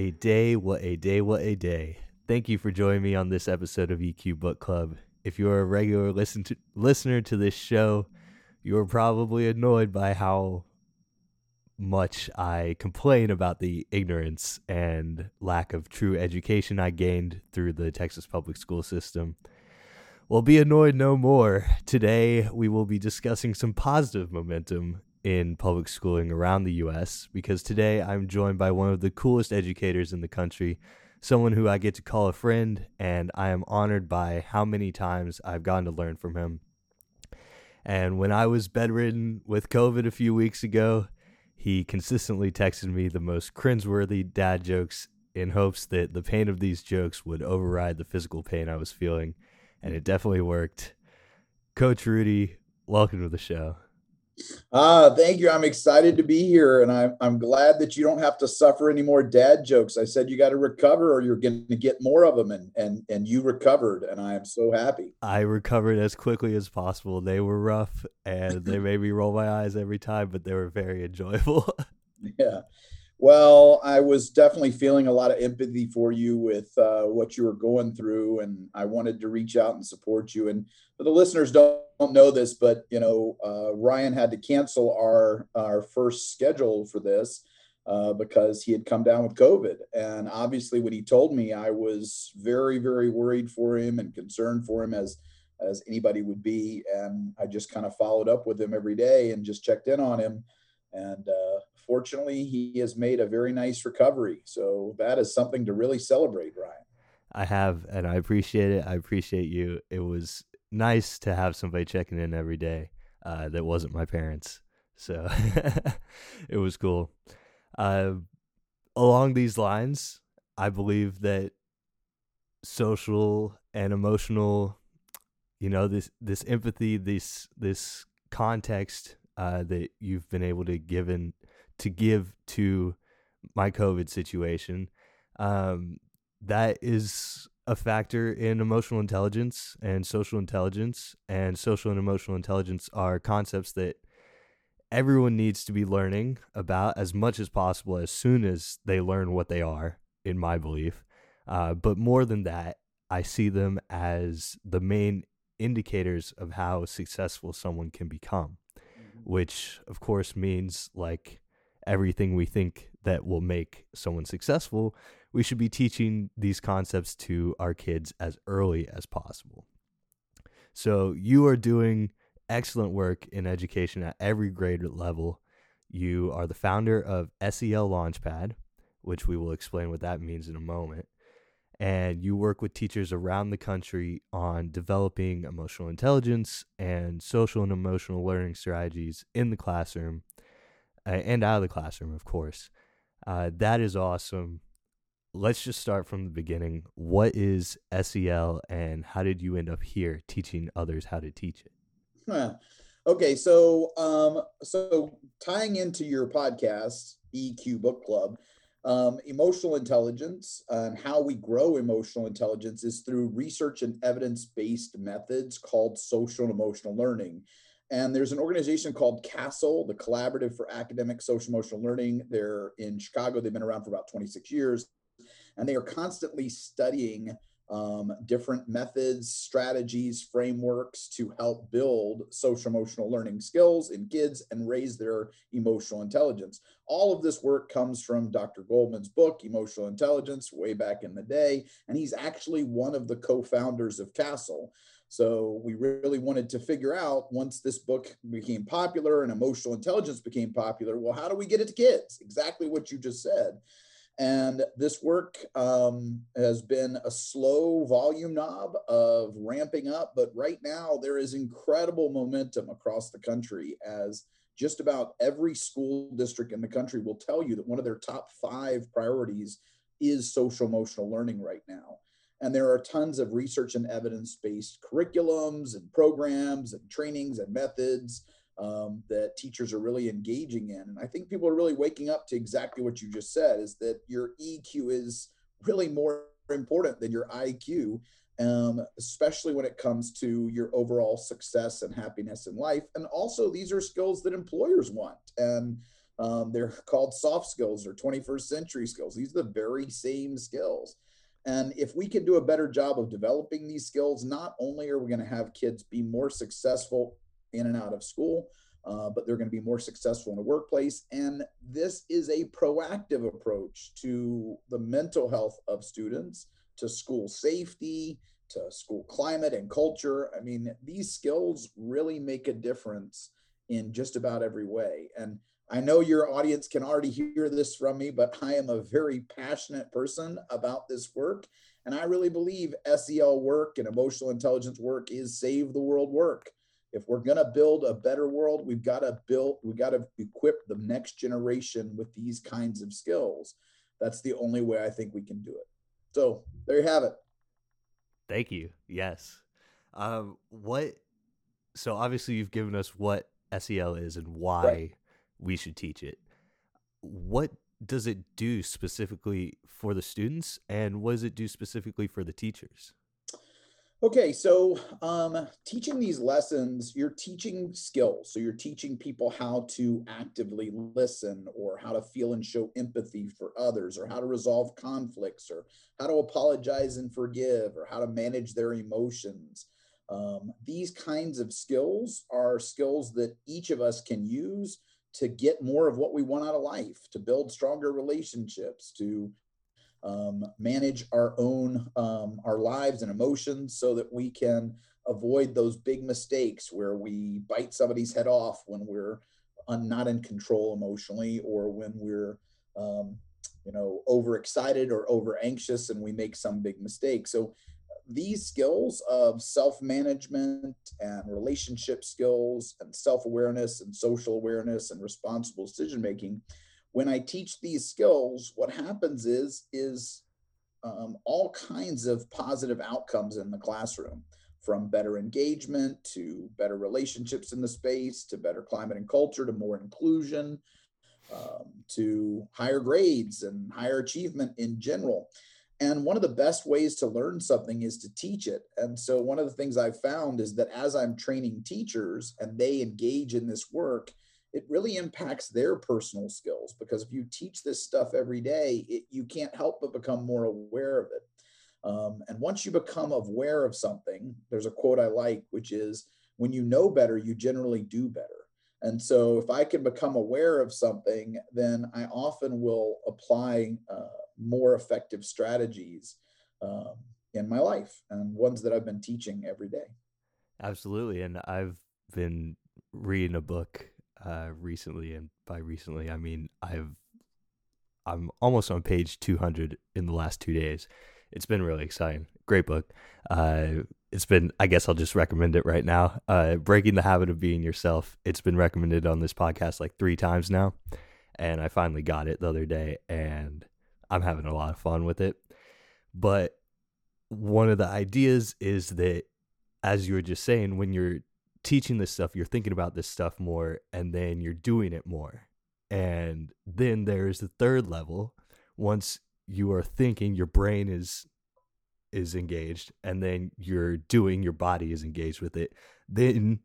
A day, what a day, what a day. Thank you for joining me on this episode of EQ Book Club. If you're a regular listen to, listener to this show, you're probably annoyed by how much I complain about the ignorance and lack of true education I gained through the Texas public school system. Well, be annoyed no more. Today, we will be discussing some positive momentum in public schooling around the U.S. because today I'm joined by one of the coolest educators in the country, someone who I get to call a friend, and I am honored by how many times I've gotten to learn from him. And when I was bedridden with COVID a few weeks ago, he consistently texted me the most cringeworthy dad jokes in hopes that the pain of these jokes would override the physical pain I was feeling. And it definitely worked. Coach Rudy, welcome to the show. Ah, thank you. I'm excited to be here, and I'm I'm glad that you don't have to suffer any more dad jokes. I said you got to recover, or you're going to get more of them, and and and you recovered, and I am so happy. I recovered as quickly as possible. They were rough, and they made me roll my eyes every time, but they were very enjoyable. yeah. Well, I was definitely feeling a lot of empathy for you with uh, what you were going through, and I wanted to reach out and support you. And the listeners, don't, don't know this, but you know, uh, Ryan had to cancel our our first schedule for this uh, because he had come down with COVID. And obviously, when he told me, I was very, very worried for him and concerned for him as as anybody would be. And I just kind of followed up with him every day and just checked in on him. And uh, fortunately, he has made a very nice recovery. So that is something to really celebrate, Ryan. I have, and I appreciate it. I appreciate you. It was nice to have somebody checking in every day uh, that wasn't my parents. So it was cool. Uh, along these lines, I believe that social and emotional, you know, this this empathy, this this context uh, that you've been able to given to give to my COVID situation. Um, that is a factor in emotional intelligence and social intelligence. And social and emotional intelligence are concepts that everyone needs to be learning about as much as possible as soon as they learn what they are, in my belief. Uh, but more than that, I see them as the main indicators of how successful someone can become which of course means like everything we think that will make someone successful, we should be teaching these concepts to our kids as early as possible. So you are doing excellent work in education at every grade level. You are the founder of SEL Launchpad, which we will explain what that means in a moment and you work with teachers around the country on developing emotional intelligence and social and emotional learning strategies in the classroom uh, and out of the classroom, of course. Uh, that is awesome. Let's just start from the beginning. What is SEL and how did you end up here teaching others how to teach it? Okay, so um, so tying into your podcast, EQ Book Club, um, emotional intelligence and how we grow emotional intelligence is through research and evidence based methods called social and emotional learning. And there's an organization called CASEL, the Collaborative for Academic Social Emotional Learning. They're in Chicago. They've been around for about 26 years. And they are constantly studying um, different methods, strategies, frameworks to help build social emotional learning skills in kids and raise their emotional intelligence. All of this work comes from Dr. Goleman's book, Emotional Intelligence, way back in the day. And he's actually one of the co founders of CASEL. So we really wanted to figure out once this book became popular and emotional intelligence became popular, well, how do we get it to kids? Exactly what you just said. And this work um, has been a slow volume knob of ramping up, but right now there is incredible momentum across the country as just about every school district in the country will tell you that one of their top five priorities is social emotional learning right now. And there are tons of research and evidence based curriculums and programs and trainings and methods um, that teachers are really engaging in. And I think people are really waking up to exactly what you just said is that your EQ is really more important than your IQ, um, especially when it comes to your overall success and happiness in life. And also, these are skills that employers want. And Um, they're called soft skills or 21st century skills. These are the very same skills. And if we can do a better job of developing these skills, not only are we going to have kids be more successful in and out of school, uh, but they're going to be more successful in the workplace. And this is a proactive approach to the mental health of students, to school safety, to school climate and culture. I mean, these skills really make a difference in just about every way. And I know your audience can already hear this from me, but I am a very passionate person about this work. And I really believe SEL work and emotional intelligence work is save the world work. If we're going to build a better world, we've got to build, we've got to equip the next generation with these kinds of skills. That's the only way I think we can do it. So there you have it. Thank you. Yes. Um, what? So obviously you've given us what SEL is and why right. We should teach it. What does it do specifically for the students, and what does it do specifically for the teachers? Okay, so um, teaching these lessons, you're teaching skills. So you're teaching people how to actively listen or how to feel and show empathy for others or how to resolve conflicts or how to apologize and forgive or how to manage their emotions. Um, these kinds of skills are skills that each of us can use to get more of what we want out of life, to build stronger relationships, to um, manage our own um, our lives and emotions so that we can avoid those big mistakes where we bite somebody's head off when we're not in control emotionally or when we're um, you know overexcited or over anxious and we make some big mistake. So these skills of self-management and relationship skills and self-awareness and social awareness and responsible decision making when I teach these skills, what happens is is um, all kinds of positive outcomes in the classroom, from better engagement to better relationships in the space to better climate and culture to more inclusion um, to higher grades and higher achievement in general. And one of the best ways to learn something is to teach it. And so, one of the things I've found is that as I'm training teachers and they engage in this work, it really impacts their personal skills because if you teach this stuff every day, it, you can't help but become more aware of it. Um, and once you become aware of something, there's a quote I like, which is when you know better, you generally do better. And so if I can become aware of something, then I often will apply uh, more effective strategies um, in my life and ones that I've been teaching every day. Absolutely. And I've been reading a book uh, recently, and by recently I mean I've I'm almost on page 200 in the last two days. It's been really exciting. Great book. Uh, it's been I guess I'll just recommend it right now. Uh, Breaking the Habit of Being Yourself. It's been recommended on this podcast like three times now, and I finally got it the other day, and I'm having a lot of fun with it. But one of the ideas is that, as you were just saying, when you're teaching this stuff, you're thinking about this stuff more, and then you're doing it more. And then there's the third level. Once you are thinking, your brain is is engaged, and then you're doing, your body is engaged with it. Then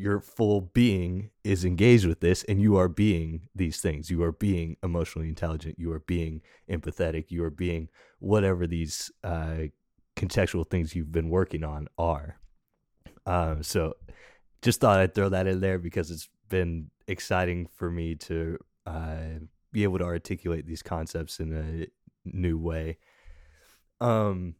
your full being is engaged with this and you are being these things. You are being emotionally intelligent. You are being empathetic. You are being whatever these uh, contextual things you've been working on are. Um, so just thought I'd throw that in there because it's been exciting for me to uh, be able to articulate these concepts in a new way. Um,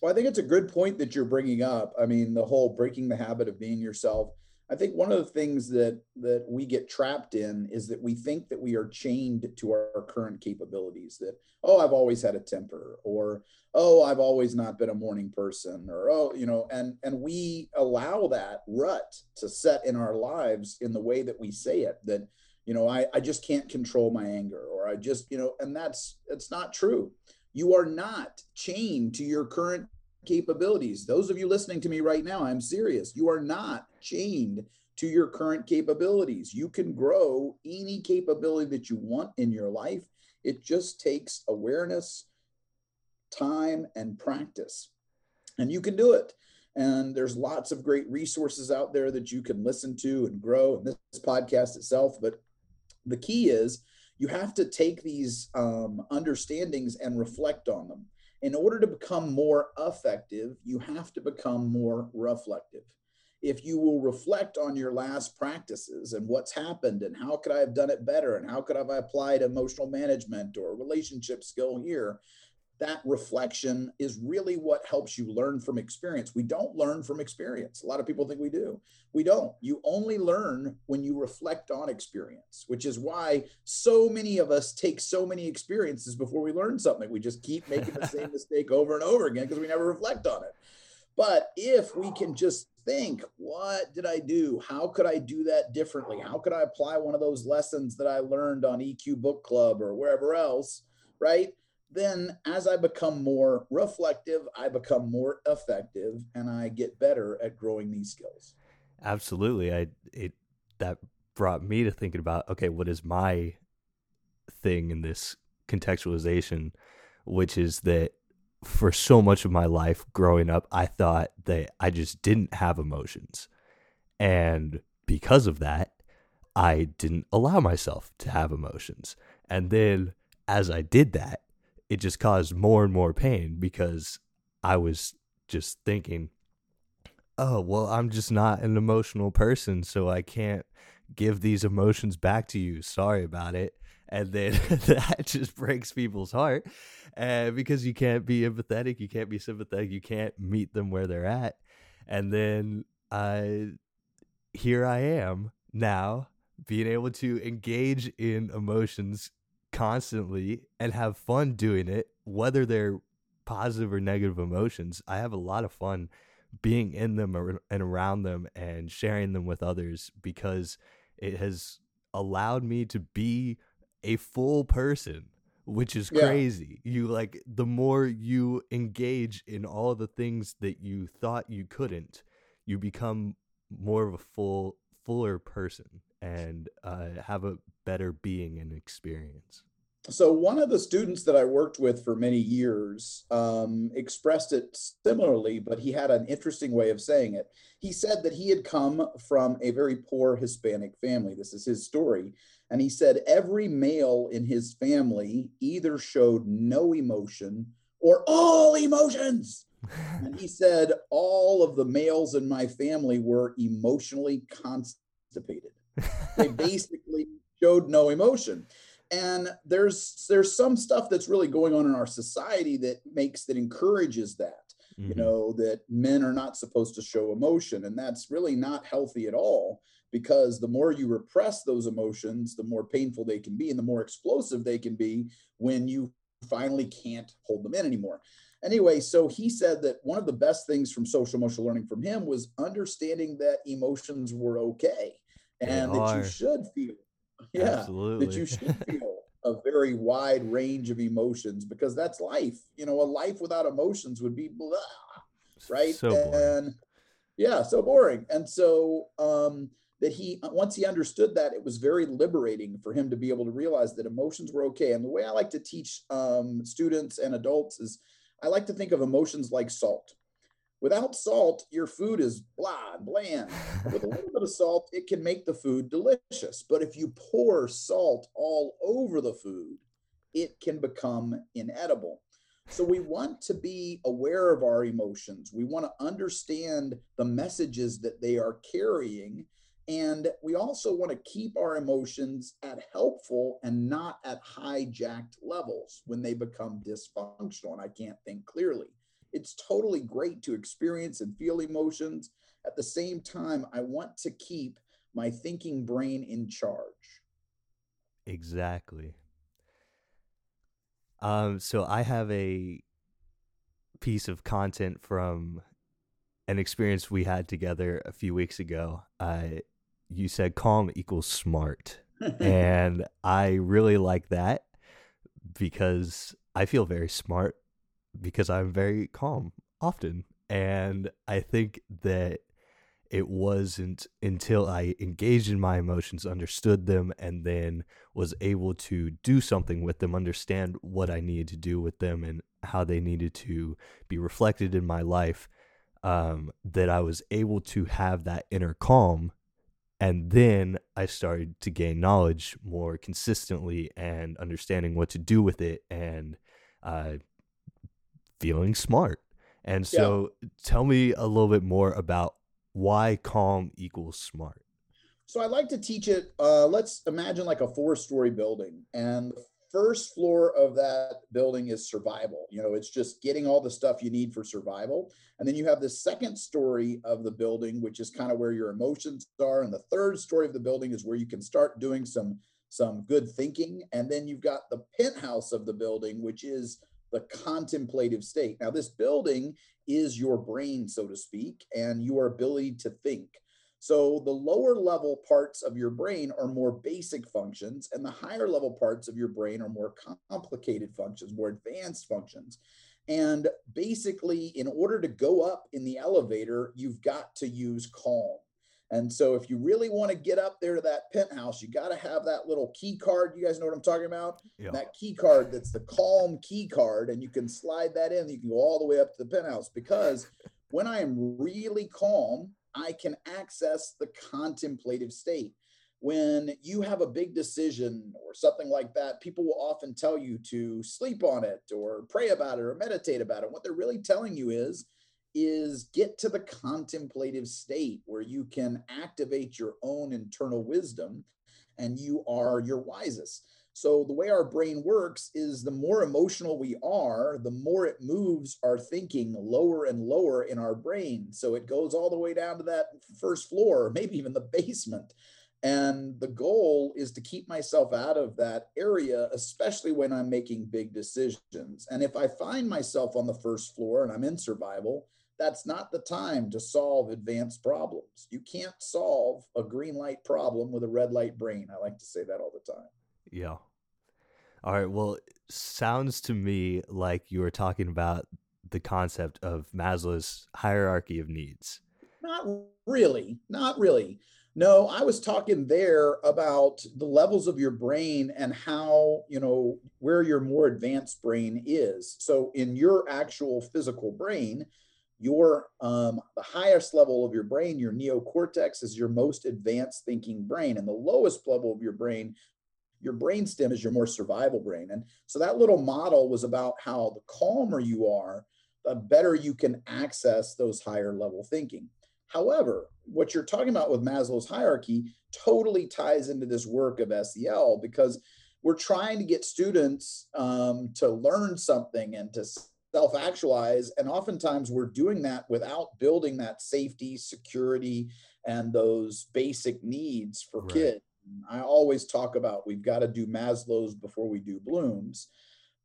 well, I think it's a good point that you're bringing up. I mean, the whole breaking the habit of being yourself I think one of the things that that we get trapped in is that we think that we are chained to our current capabilities. That oh, I've always had a temper, or oh, I've always not been a morning person, or oh, you know, and and we allow that rut to set in our lives in the way that we say it. That you know, I I just can't control my anger, or I just you know, and that's it's not true. You are not chained to your current capabilities. Those of you listening to me right now, I'm serious. You are not chained to your current capabilities. You can grow any capability that you want in your life. It just takes awareness, time, and practice. And you can do it. And there's lots of great resources out there that you can listen to and grow, and this podcast itself. But The key is you have to take these um, understandings and reflect on them. In order to become more effective, you have to become more reflective. If you will reflect on your last practices and what's happened and how could I have done it better and how could I have applied emotional management or relationship skill here, that reflection is really what helps you learn from experience. We don't learn from experience. A lot of people think we do. We don't. You only learn when you reflect on experience, which is why so many of us take so many experiences before we learn something. We just keep making the same mistake over and over again because we never reflect on it. But if we can just think, what did I do? How could I do that differently? How could I apply one of those lessons that I learned on EQ Book Club or wherever else, right? Then as I become more reflective, I become more effective and I get better at growing these skills. Absolutely. I it that brought me to thinking about okay, what is my thing in this contextualization, which is that for so much of my life growing up, I thought that I just didn't have emotions. And because of that, I didn't allow myself to have emotions. And then as I did that, it just caused more and more pain because I was just thinking, oh, well, I'm just not an emotional person, so I can't give these emotions back to you. Sorry about it. And then that just breaks people's heart uh, because you can't be empathetic, you can't be sympathetic, you can't meet them where they're at. And then I, here I am now being able to engage in emotions constantly and have fun doing it, whether they're positive or negative emotions. I have a lot of fun being in them and around them and sharing them with others because it has allowed me to be a full person which is crazy. Yeah. You like the more you engage in all the things that you thought you couldn't, you become more of a full fuller person and uh, have a better being and experience so one of the students that I worked with for many years um, expressed it similarly, but he had an interesting way of saying it. He said that he had come from a very poor Hispanic family. This is his story. And he said every male in his family either showed no emotion or all emotions. and he said all of the males in my family were emotionally constipated. They basically showed no emotion and there's there's some stuff that's really going on in our society that makes that encourages that mm-hmm. you know that men are not supposed to show emotion. And that's really not healthy at all because the more you repress those emotions the more painful they can be and the more explosive they can be when you finally can't hold them in anymore. Anyway so he said that one of the best things from social emotional learning from him was understanding that emotions were okay and that you should feel yeah Absolutely. that you should feel a very wide range of emotions because that's life. You know a life without emotions would be blah, right? So and yeah so boring. And so um that he once he understood that it was very liberating for him to be able to realize that emotions were okay. And the way i like to teach um, students and adults is i like to think of emotions like salt Without salt, your food is blah, bland. With a little bit of salt, it can make the food delicious. But if you pour salt all over the food, it can become inedible. So we want to be aware of our emotions. We want to understand the messages that they are carrying. And we also want to keep our emotions at helpful and not at hijacked levels when they become dysfunctional. And I can't think clearly. It's totally great to experience and feel emotions. At the same time, I want to keep my thinking brain in charge. Exactly. Um, so I have a piece of content from an experience we had together a few weeks ago. Uh, you said calm equals smart. and I really like that because I feel very smart because I'm very calm often. And I think that it wasn't until I engaged in my emotions, understood them, and then was able to do something with them, understand what I needed to do with them and how they needed to be reflected in my life, um, that I was able to have that inner calm and then I started to gain knowledge more consistently and understanding what to do with it and uh, feeling smart. And so, yeah. tell me a little bit more about why calm equals smart. So, I like to teach it. Uh, let's imagine like a four story building, and the first floor of that building is survival. You know, it's just getting all the stuff you need for survival. And then you have the second story of the building, which is kind of where your emotions are. And the third story of the building is where you can start doing some some good thinking. And then you've got the penthouse of the building, which is the contemplative state. Now, this building is your brain, so to speak, and your ability to think. So the lower level parts of your brain are more basic functions, and the higher level parts of your brain are more complicated functions, more advanced functions. And basically, in order to go up in the elevator, you've got to use calm. And so, if you really want to get up there to that penthouse, you got to have that little key card. You guys know what I'm talking about? Yeah. That key card that's the calm key card, and you can slide that in. You can go all the way up to the penthouse because when I am really calm, I can access the contemplative state. When you have a big decision or something like that, people will often tell you to sleep on it or pray about it or meditate about it. What they're really telling you is, is get to the contemplative state where you can activate your own internal wisdom and you are your wisest. So, the way our brain works is the more emotional we are, the more it moves our thinking lower and lower in our brain. So, it goes all the way down to that first floor, maybe even the basement. And the goal is to keep myself out of that area, especially when I'm making big decisions. And if I find myself on the first floor and I'm in survival, that's not the time to solve advanced problems. You can't solve a green light problem with a red light brain. I like to say that all the time. Yeah. All right. Well, sounds to me like you were talking about the concept of Maslow's hierarchy of needs. Not really. Not really. No, I was talking there about the levels of your brain and how, you know, where your more advanced brain is. So in your actual physical brain, your um, the highest level of your brain, your neocortex, is your most advanced thinking brain, and the lowest level of your brain, your brain stem is your more survival brain. And so that little model was about how the calmer you are, the better you can access those higher level thinking. However, what you're talking about with Maslow's hierarchy totally ties into this work of SEL because we're trying to get students um, to learn something and to self actualize. And oftentimes we're doing that without building that safety, security, and those basic needs for right. kids. I always talk about we've got to do Maslow's before we do Bloom's.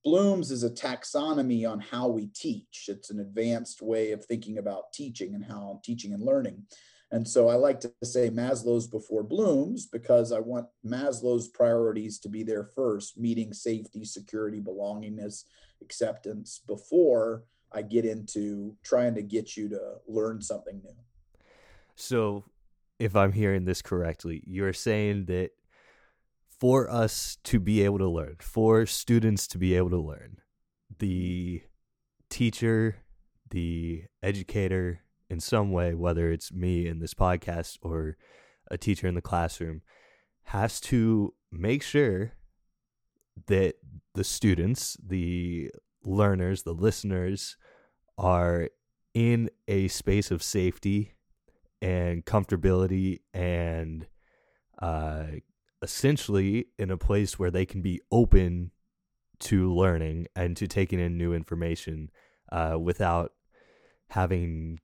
Bloom's is a taxonomy on how we teach. It's an advanced way of thinking about teaching and how teaching and learning. And so I like to say Maslow's before Bloom's because I want Maslow's priorities to be there first, meeting safety, security, belongingness, acceptance before I get into trying to get you to learn something new. So, if I'm hearing this correctly, you're saying that for us to be able to learn, for students to be able to learn, the teacher, the educator, in some way, whether it's me in this podcast or a teacher in the classroom, has to make sure that the students, the learners, the listeners are in a space of safety and comfortability and uh, essentially in a place where they can be open to learning and to taking in new information uh, without having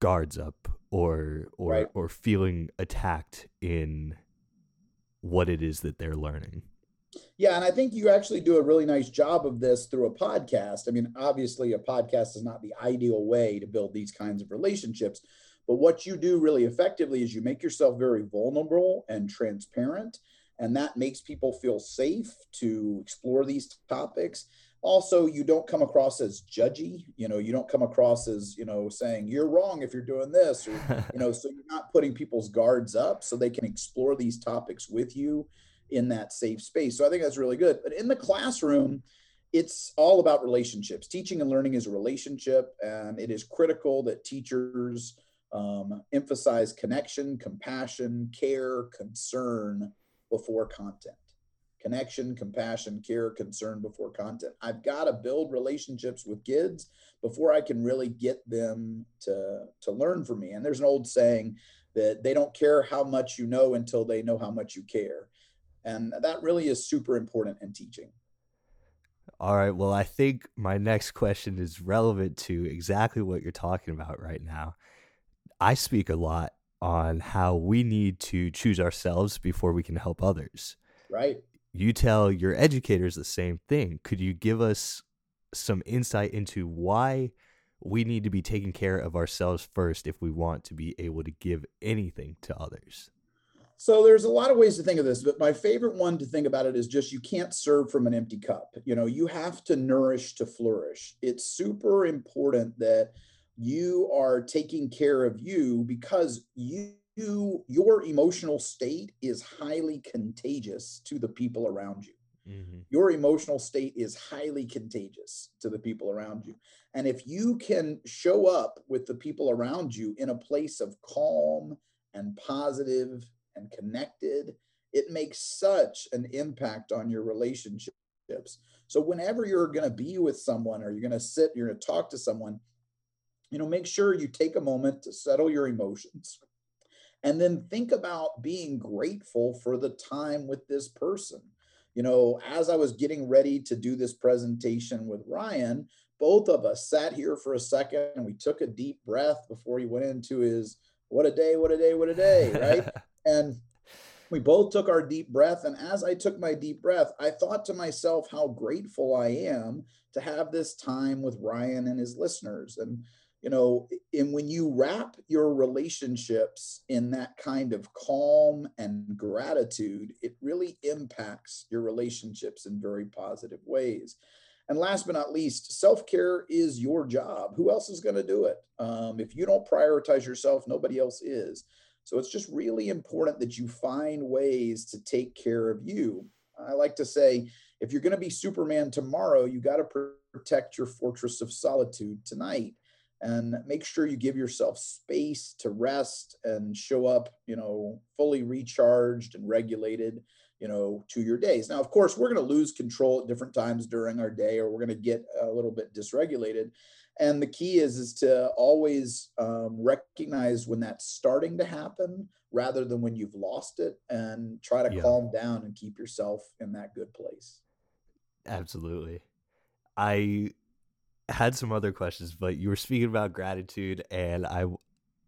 guards up or or right. or feeling attacked in what it is that they're learning. Yeah, and I think you actually do a really nice job of this through a podcast. I mean, obviously, a podcast is not the ideal way to build these kinds of relationships, but what you do really effectively is you make yourself very vulnerable and transparent, and that makes people feel safe to explore these topics. Also, you don't come across as judgy. You know, you don't come across as you know saying you're wrong if you're doing this, or you know, so you're not putting people's guards up so they can explore these topics with you in that safe space. So I think that's really good. But in the classroom, it's all about relationships. Teaching and learning is a relationship, and it is critical that teachers Um, emphasize connection, compassion, care, concern before content. Connection, compassion, care, concern before content. I've got to build relationships with kids before I can really get them to, to learn from me. And there's an old saying that they don't care how much you know until they know how much you care. And that really is super important in teaching. All right. Well, I think my next question is relevant to exactly what you're talking about right now. I speak a lot on how we need to choose ourselves before we can help others. Right. You tell your educators the same thing. Could you give us some insight into why we need to be taking care of ourselves first if we want to be able to give anything to others? So there's a lot of ways to think of this, but my favorite one to think about it is just you can't serve from an empty cup. You know, you have to nourish to flourish. It's super important that you are taking care of you because you your emotional state is highly contagious to the people around you. Mm-hmm. Your emotional state is highly contagious to the people around you. And if you can show up with the people around you in a place of calm and positive and connected, it makes such an impact on your relationships. So whenever you're going to be with someone or you're going to sit, you're going to talk to someone, you know, make sure you take a moment to settle your emotions and then think about being grateful for the time with this person. You know, as I was getting ready to do this presentation with Ryan, both of us sat here for a second and we took a deep breath before he went into his what a day, what a day, what a day, right? And we both took our deep breath. And as I took my deep breath, I thought to myself how grateful I am to have this time with Ryan and his listeners. And, you know, and when you wrap your relationships in that kind of calm and gratitude, it really impacts your relationships in very positive ways. And last but not least, self care is your job. Who else is going to do it? Um, if you don't prioritize yourself, nobody else is. So it's just really important that you find ways to take care of you. I like to say, if you're going to be Superman tomorrow, you got to protect your fortress of solitude tonight and make sure you give yourself space to rest and show up, you know, fully recharged and regulated, you know, to your days. Now, of course, we're going to lose control at different times during our day or we're going to get a little bit dysregulated and the key is is to always um, recognize when that's starting to happen rather than when you've lost it and try to yeah. calm down and keep yourself in that good place absolutely i had some other questions but you were speaking about gratitude and i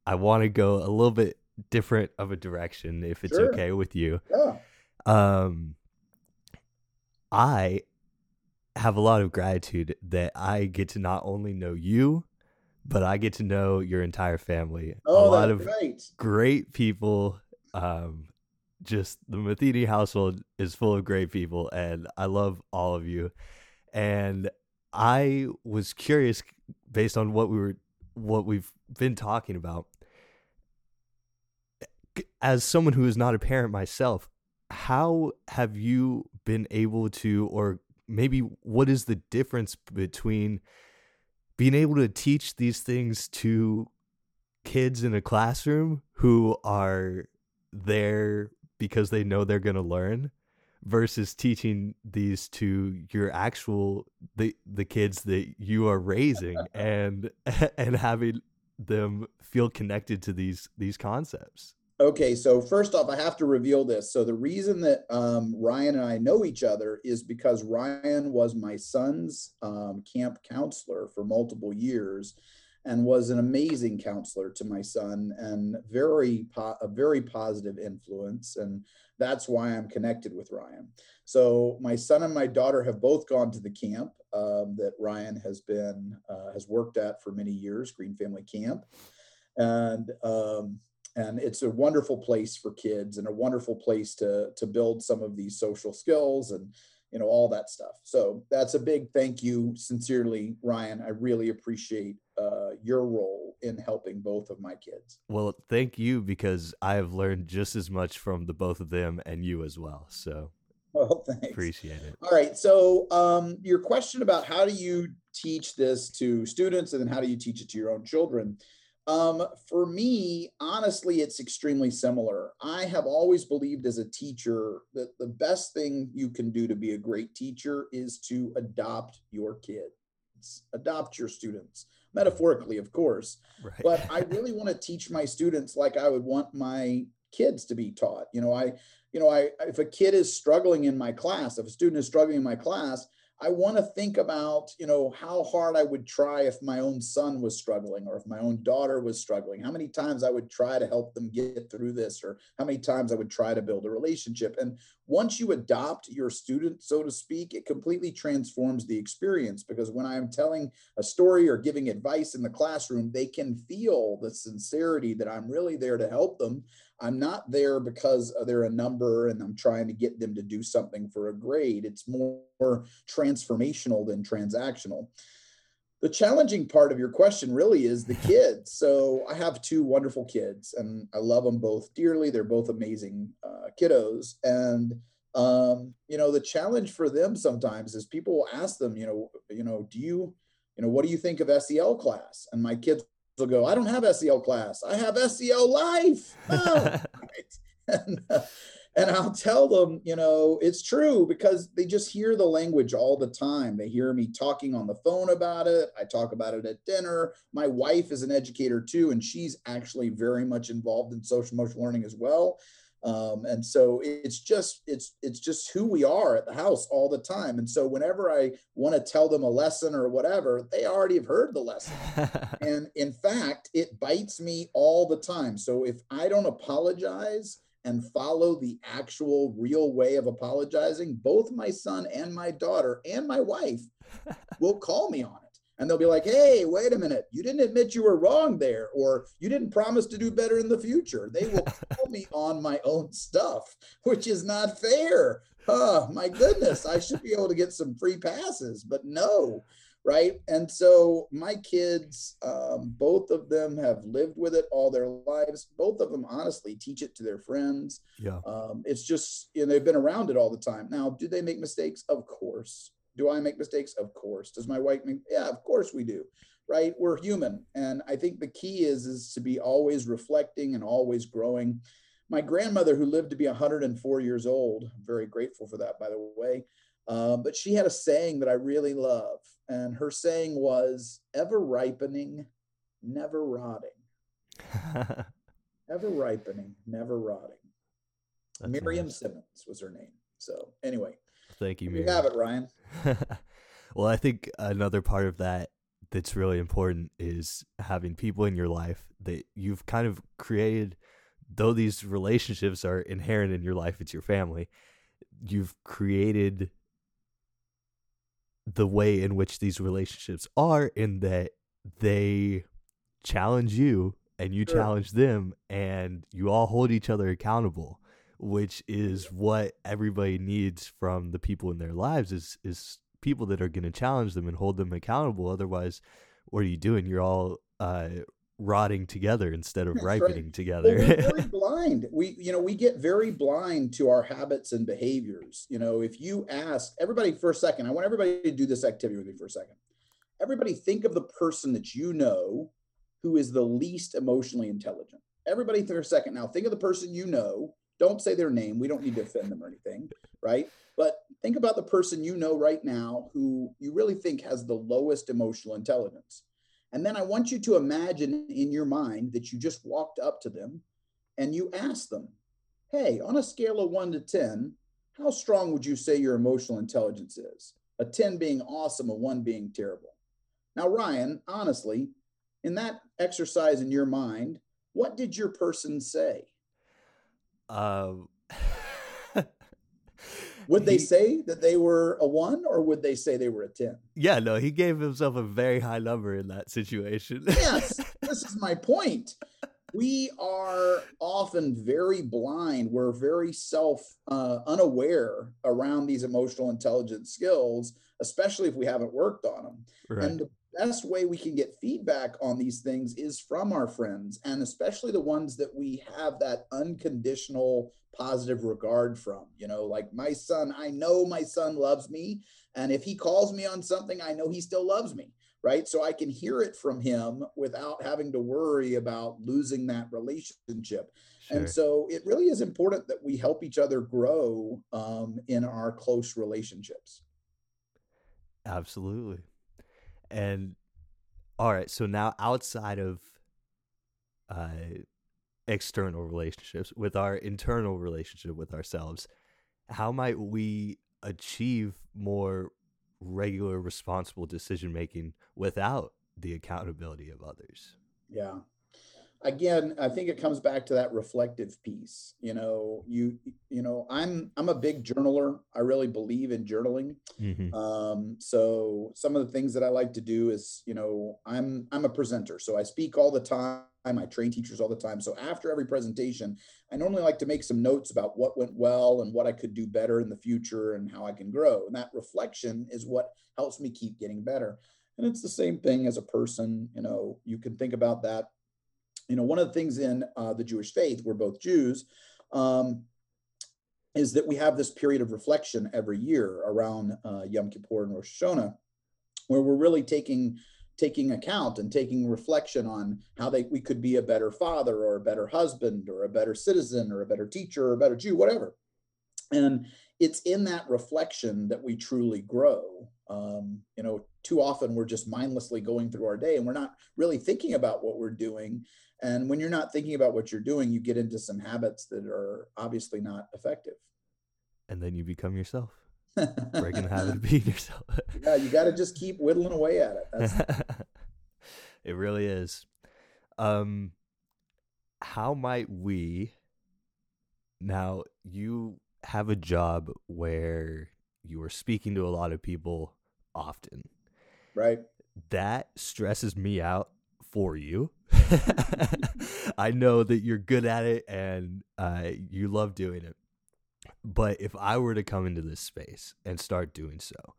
i want to go a little bit different of a direction if it's sure. okay with you yeah um i have a lot of gratitude that I get to not only know you, but I get to know your entire family. Oh, a lot of great. great people. Um, just the Matheny household is full of great people, and I love all of you. And I was curious, based on what we were, what we've been talking about, eh, as someone who is not a parent myself, how have you been able to, or maybe what is the difference between being able to teach these things to kids in a classroom who are there because they know they're going to learn versus teaching these to your actual the the kids that you are raising and and having them feel connected to these these concepts Okay, so first off, I have to reveal this. So the reason that um, Ryan and I know each other is because Ryan was my son's um, camp counselor for multiple years, and was an amazing counselor to my son and very po- a very positive influence. And that's why I'm connected with Ryan. So my son and my daughter have both gone to the camp um, that Ryan has been uh, has worked at for many years, Greene Family Camp, and um, and it's a wonderful place for kids and a wonderful place to to build some of these social skills and you know all that stuff. So that's a big thank you sincerely ryan. I really appreciate uh, your role in helping both of my kids. Well thank you because i have learned just as much from the both of them and you as well. So well thanks. appreciate it. All right so um, your question about how do you teach this to students and then how do you teach it to your own children Um, for me, honestly, it's extremely similar. I have always believed as a teacher that the best thing you can do to be a great teacher is to adopt your kids, adopt your students, metaphorically, of course. Right. But I really want to teach my students like I would want my kids to be taught. You know, I, you know, I if a kid is struggling in my class, if a student is struggling in my class, I want to think about, you know, how hard I would try if my own son was struggling or if my own daughter was struggling, how many times I would try to help them get through this or how many times I would try to build a relationship. And once you adopt your student, so to speak, it completely transforms the experience because when I'm telling a story or giving advice in the classroom, they can feel the sincerity that I'm really there to help them. I'm not there because they're a number and I'm trying to get them to do something for a grade. It's more transformational than transactional. The challenging part of your question really is the kids. So I have two wonderful kids and I love them both dearly. They're both amazing uh, kiddos. And um, you know, the challenge for them sometimes is people will ask them, you know, you know, do you, you know, what do you think of SEL class? And my kids will go, I don't have SEL class. I have SEL life. Oh, and, uh, and I'll tell them, you know, it's true because they just hear the language all the time. They hear me talking on the phone about it. I talk about it at dinner. My wife is an educator too, and she's actually very much involved in social emotional learning as well. Um, and so it's just it's it's just who we are at the house all the time. And so whenever i want to tell them a lesson or whatever they already have heard the lesson. And in fact it bites me all the time. So if i don't apologize and follow the actual real way of apologizing both my son and my daughter and my wife will call me on it and they'll be like, hey, wait a minute, you didn't admit you were wrong there, or you didn't promise to do better in the future. They will call me on my own stuff, which is not fair. Oh, my goodness, I should be able to get some free passes, but no, right? And so my kids, um, both of them have lived with it all their lives. Both of them, honestly, teach it to their friends. Yeah. Um, it's just, you know, they've been around it all the time. Now, do they make mistakes? Of course. Do I make mistakes? Of course. Does my wife make? Yeah, of course we do. Right? We're human, and I think the key is is to be always reflecting and always growing. My grandmother, who lived to be 104 years old, I'm very grateful for that, by the way. Um, but she had a saying that I really love, and her saying was, "Ever ripening, never rotting." ever ripening, never rotting. That's Miriam nice. Simmons was her name. So anyway, Thank you, Miriam. You have it, Ryan. well, I think another part of that that's really important is having people in your life that you've kind of created though these relationships are inherent in your life it's your family you've created the way in which these relationships are in that they challenge you and you sure. challenge them and you all hold each other accountable which is what everybody needs from the people in their lives is is people that are going to challenge them and hold them accountable. Otherwise what are you doing? You're all uh, rotting together instead of ripening right. together well, we're very blind. We you know we get very blind to our habits and behaviors. You know if you ask everybody for a second i want everybody to do this activity with me for a second. Everybody think of the person that you know who is the least emotionally intelligent. Everybody for a second now think of the person you know don't say their name. We don't need to offend them or anything, right? But think about the person you know right now who you really think has the lowest emotional intelligence. And then I want you to imagine in your mind that you just walked up to them and you asked them, Hey, on a scale of one to 10, how strong would you say your emotional intelligence is? A 10 being awesome, a one being terrible. Now, Ryan, honestly, in that exercise in your mind, what did your person say? Um, would they he, say that they were a one or would they say they were a 10? Yeah, no, he gave himself a very high number in that situation. yes, this is my point. We are often very blind. We're very self uh, unaware around these emotional intelligence skills, especially if we haven't worked on them. Right. And the best way we can get feedback on these things is from our friends and especially the ones that we have that unconditional positive regard from you know like my son i know my son loves me and if he calls me on something i know he still loves me right? So I can hear it from him without having to worry about losing that relationship. Sure. And so it really is important that we help each other grow um, in our close relationships. Absolutely. And all right, so now outside of uh, external relationships, with our internal relationship with ourselves, how might we achieve more regular, responsible decision making without the accountability of others? Yeah. Again, I think it comes back to that reflective piece. You know, you you know, I'm I'm a big journaler. I really believe in journaling. Mm-hmm. Um, so some of the things that I like to do is, you know, I'm I'm a presenter, so I speak all the time I train teachers all the time. So after every presentation, I normally like to make some notes about what went well and what I could do better in the future and how I can grow. And that reflection is what helps me keep getting better. And it's the same thing as a person. You know, you can think about that. You know, one of the things in uh, the Jewish faith, we're both Jews, um, is that we have this period of reflection every year around uh, Yom Kippur and Rosh Hashanah, where we're really taking taking account and taking reflection on how they we could be a better father or a better husband or a better citizen or a better teacher or a better Jew, whatever. And it's in that reflection that we truly grow. Um, you know, too often we're just mindlessly going through our day and we're not really thinking about what we're doing. And when you're not thinking about what you're doing, you get into some habits that are obviously not effective. And then you become yourself breaking the habit of being yourself. yeah, you got to just keep whittling away at it. it really is. Um, how might we now? You have a job where you are speaking to a lot of people often, right? That stresses me out for you. I know that you're good at it and uh, you love doing it. But if I were to come into this space and start doing so,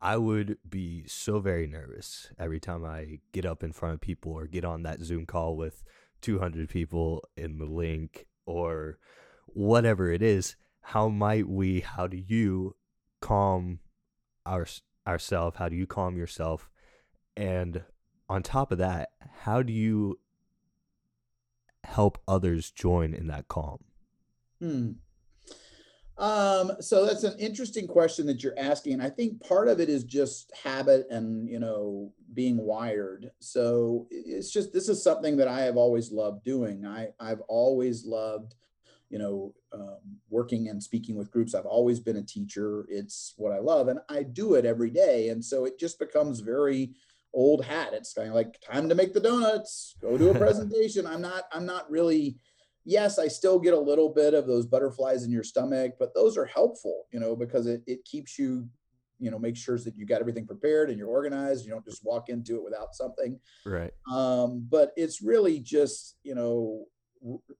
I would be so very nervous every time I get up in front of people or get on that Zoom call with 200 people in the link or whatever it is. How might we, how do you calm our, ourselves? How do you calm yourself? And on top of that, how do you help others join in that calm? Hmm. Um, so that's an interesting question that you're asking. And I think part of it is just habit and, you know, being wired. So it's just, this is something that I have always loved doing. I, I've always loved, you know, um, working and speaking with groups. I've always been a teacher. It's what I love and I do it every day. And so it just becomes very old hat. It's kind of like time to make the donuts, go do a presentation. I'm not, I'm not really, yes, I still get a little bit of those butterflies in your stomach, but those are helpful, you know, because it, it keeps you, you know, make sure that you got everything prepared and you're organized. You don't just walk into it without something. Right. Um, but it's really just, you know,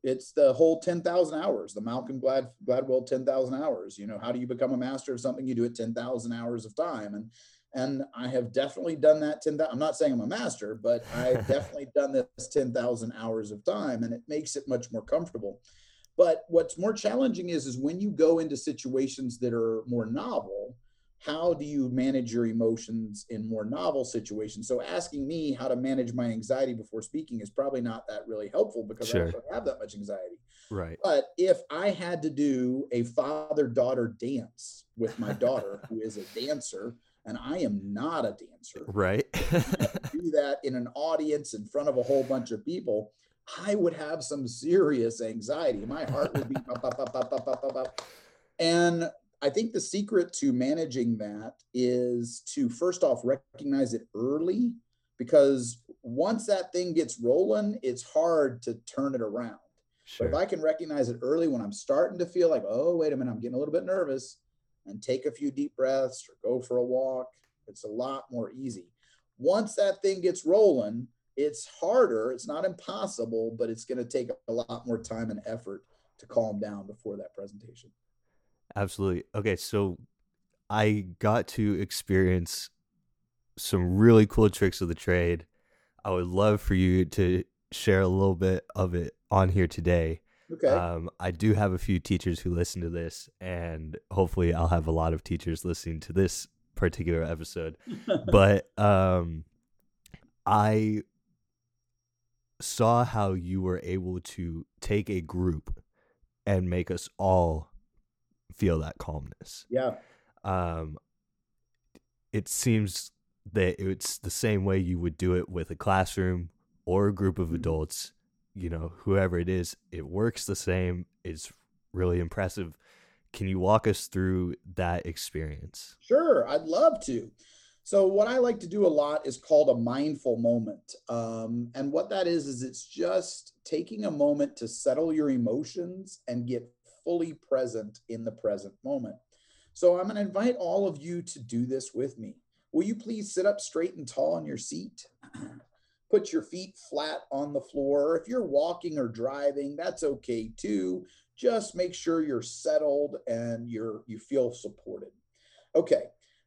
it's the whole 10,000 hours, the Malcolm Glad, Gladwell 10,000 hours. You know, how do you become a master of something? You do it 10,000 hours of time. And and I have definitely done that 10, I'm not saying I'm a master, but I've definitely done this 10,000 hours of time and it makes it much more comfortable. But what's more challenging is, is when you go into situations that are more novel, how do you manage your emotions in more novel situations? So asking me how to manage my anxiety before speaking is probably not that really helpful because sure. I don't have that much anxiety. Right. But if I had to do a father-daughter dance with my daughter, who is a dancer, and I am not a dancer. Right. do that in an audience in front of a whole bunch of people, I would have some serious anxiety. My heart would be pop, pop, pop, and I think the secret to managing that is to first off recognize it early because once that thing gets rolling, it's hard to turn it around. Sure. But if I can recognize it early when I'm starting to feel like, oh, wait a minute, I'm getting a little bit nervous, and take a few deep breaths or go for a walk. It's a lot more easy. Once that thing gets rolling, it's harder. It's not impossible, but it's going to take a lot more time and effort to calm down before that presentation. Absolutely. Okay, so I got to experience some really cool tricks of the trade. I would love for you to share a little bit of it on here today. Okay. Um, I do have a few teachers who listen to this, and hopefully, I'll have a lot of teachers listening to this particular episode. but um, I saw how you were able to take a group and make us all feel that calmness. Yeah. Um, it seems that it's the same way you would do it with a classroom or a group of Mm-hmm. adults, you know, whoever it is, it works the same. It's really impressive. Can you walk us through that experience? Sure, I'd love to. So, what I like to do a lot is called a mindful moment. Um, and what that is, is it's just taking a moment to settle your emotions and get fully present in the present moment. So, I'm going to invite all of you to do this with me. Will you please sit up straight and tall on your seat? Put your feet flat on the floor. If you're walking or driving, that's okay too. Just make sure you're settled and you're you feel supported. Okay.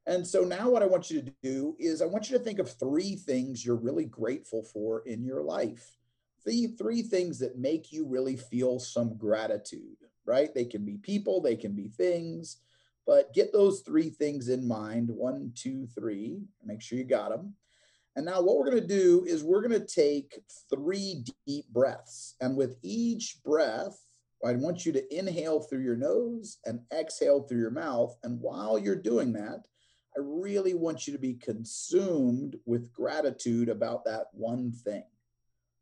And so now what I want you to do is I want you to think of three things you're really grateful for in your life. The three things that make you really feel some gratitude, right? They can be people, they can be things, but get those three things in mind. One, two, three. Make sure you got them. And now what we're going to do is we're going to take three deep breaths. And with each breath, I want you to inhale through your nose and exhale through your mouth. And while you're doing that, I really want you to be consumed with gratitude about that one thing.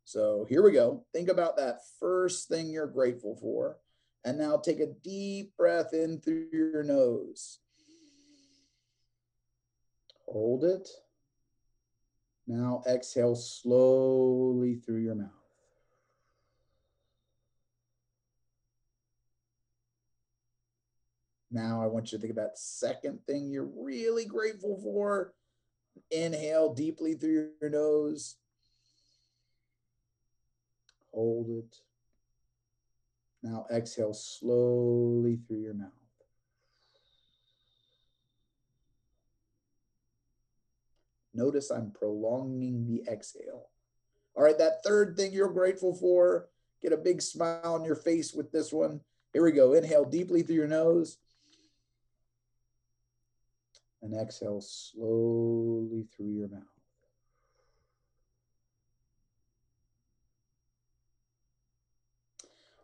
So here we go. Think about that first thing you're grateful for. And now take a deep breath in through your nose. Hold it. Now exhale slowly through your mouth. Now I want you to think about second thing you're really grateful for. Inhale deeply through your nose. Hold it. Now exhale slowly through your mouth. Notice I'm prolonging the exhale. All right, that third thing you're grateful for, get a big smile on your face with this one. Here we go. Inhale deeply through your nose. And exhale slowly through your mouth.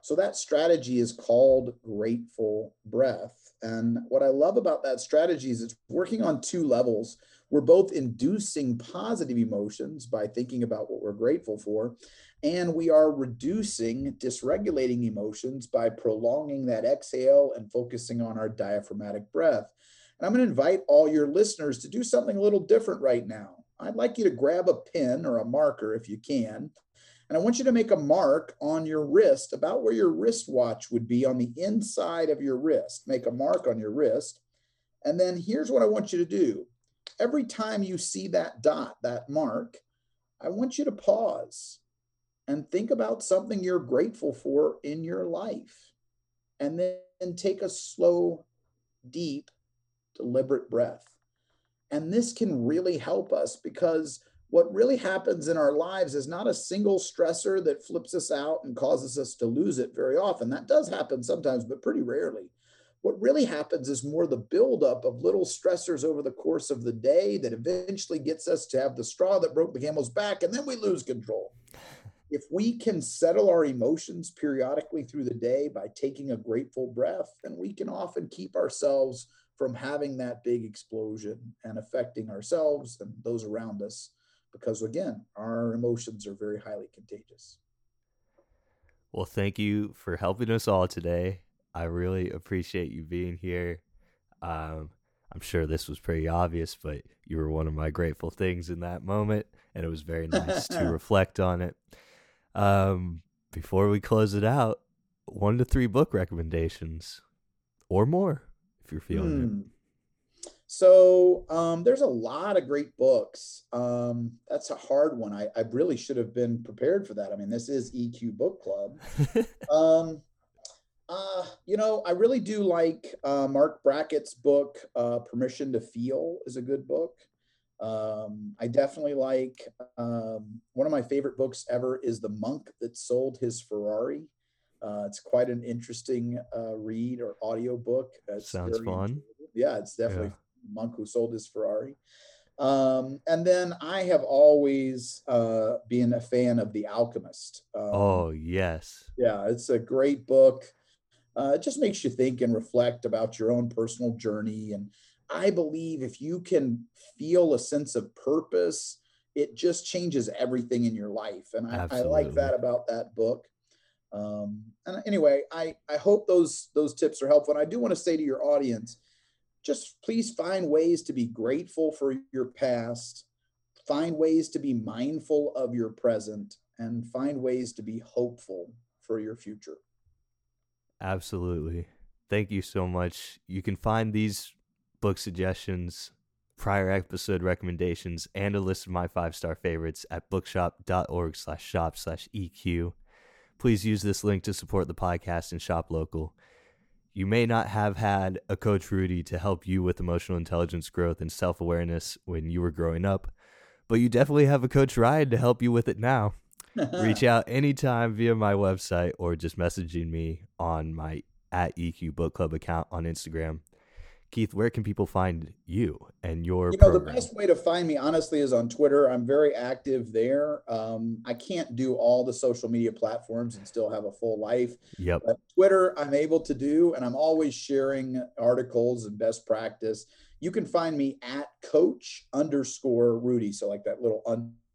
So that strategy is called grateful breath. And what I love about that strategy is it's working on two levels. We're both inducing positive emotions by thinking about what we're grateful for, and we are reducing dysregulating emotions by prolonging that exhale and focusing on our diaphragmatic breath. And I'm going to invite all your listeners to do something a little different right now. I'd like you to grab a pen or a marker if you can. And I want you to make a mark on your wrist, about where your wristwatch would be on the inside of your wrist. Make a mark on your wrist. And then here's what I want you to do. Every time you see that dot, that mark, I want you to pause and think about something you're grateful for in your life. And then take a slow, deep, deliberate breath. And this can really help us because what really happens in our lives is not a single stressor that flips us out and causes us to lose it very often. That does happen sometimes, but pretty rarely. What really happens is more the buildup of little stressors over the course of the day that eventually gets us to have the straw that broke the camel's back, and then we lose control. If we can settle our emotions periodically through the day by taking a grateful breath, then we can often keep ourselves from having that big explosion and affecting ourselves and those around us because again our emotions are very highly contagious Well, thank you for helping us all today. I really appreciate you being here. Um, I'm sure this was pretty obvious, but you were one of my grateful things in that moment, and it was very nice to reflect on it. Um, before we close it out, one to three book recommendations or more if you're feeling it. Hmm. so um, there's a lot of great books um, that's a hard one I, I really should have been prepared for that i mean this is eq book club um, uh, you know, I really do like uh, Marc Brackett's book, uh, Permission to Feel, is a good book. Um, I definitely like um, one of my favorite books ever is The Monk That Sold His Ferrari. Uh, it's quite an interesting uh, read or audio book. It's Sounds fun. Yeah, it's definitely Monk Who Sold His Ferrari. Um, and then I have always uh, been a fan of The Alchemist. Um, oh, yes. Yeah, it's a great book. Uh, it just makes you think and reflect about your own personal journey. And I believe if you can feel a sense of purpose, it just changes everything in your life. And I, I like that about that book. Um, and anyway, I, I hope those those tips are helpful. And I do want to say to your audience, just please find ways to be grateful for your past, find ways to be mindful of your present, and find ways to be hopeful for your future. Absolutely. Thank you so much. You can find these book suggestions, prior episode recommendations, and a list of my five star favorites at bookshop.org slash shop slash EQ. Please use this link to support the podcast and shop local. You may not have had a Coach Rudy to help you with emotional intelligence growth and self awareness when you were growing up, but you definitely have a Coach Ryan to help you with it now. Reach out anytime via my website or just messaging me on my at EQ Book Club account on Instagram. Keith, where can people find you and your? You know, program? the best way to find me, honestly, is on Twitter. I'm very active there. Um, I can't do all the social media platforms and still have a full life. Yep. But Twitter, I'm able to do, and I'm always sharing articles and best practice. You can find me at Coach underscore Rudy. So like that little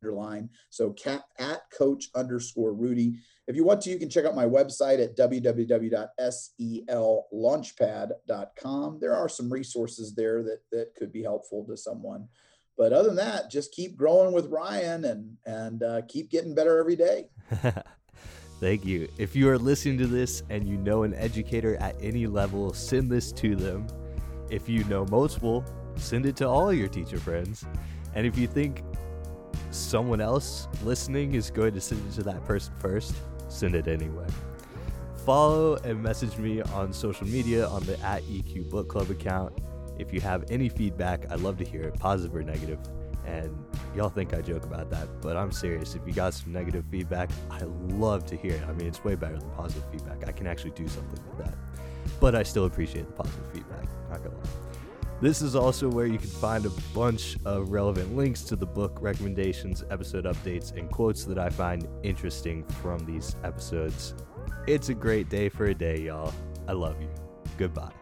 underline. So cat at Coach underscore Rudy. If you want to, you can check out my website at www.sellaunchpad.com. There are some resources there that, that could be helpful to someone. But other than that, just keep growing with Ryan and and uh, keep getting better every day. Thank you. If you are listening to this and you know an educator at any level, send this to them. If you know multiple, send it to all your teacher friends. And if you think someone else listening is going to send it to that person first, send it anyway. Follow and message me on social media on the at EQ Book Club account. If you have any feedback, I'd love to hear it, positive or negative. And y'all think I joke about that, but I'm serious. If you got some negative feedback, I love to hear it. I mean, it's way better than positive feedback. I can actually do something with that. But I still appreciate the positive feedback. Not gonna lie. This is also where you can find a bunch of relevant links to the book recommendations, episode updates, and quotes that I find interesting from these episodes. It's a great day for a day, y'all. I love you. Goodbye.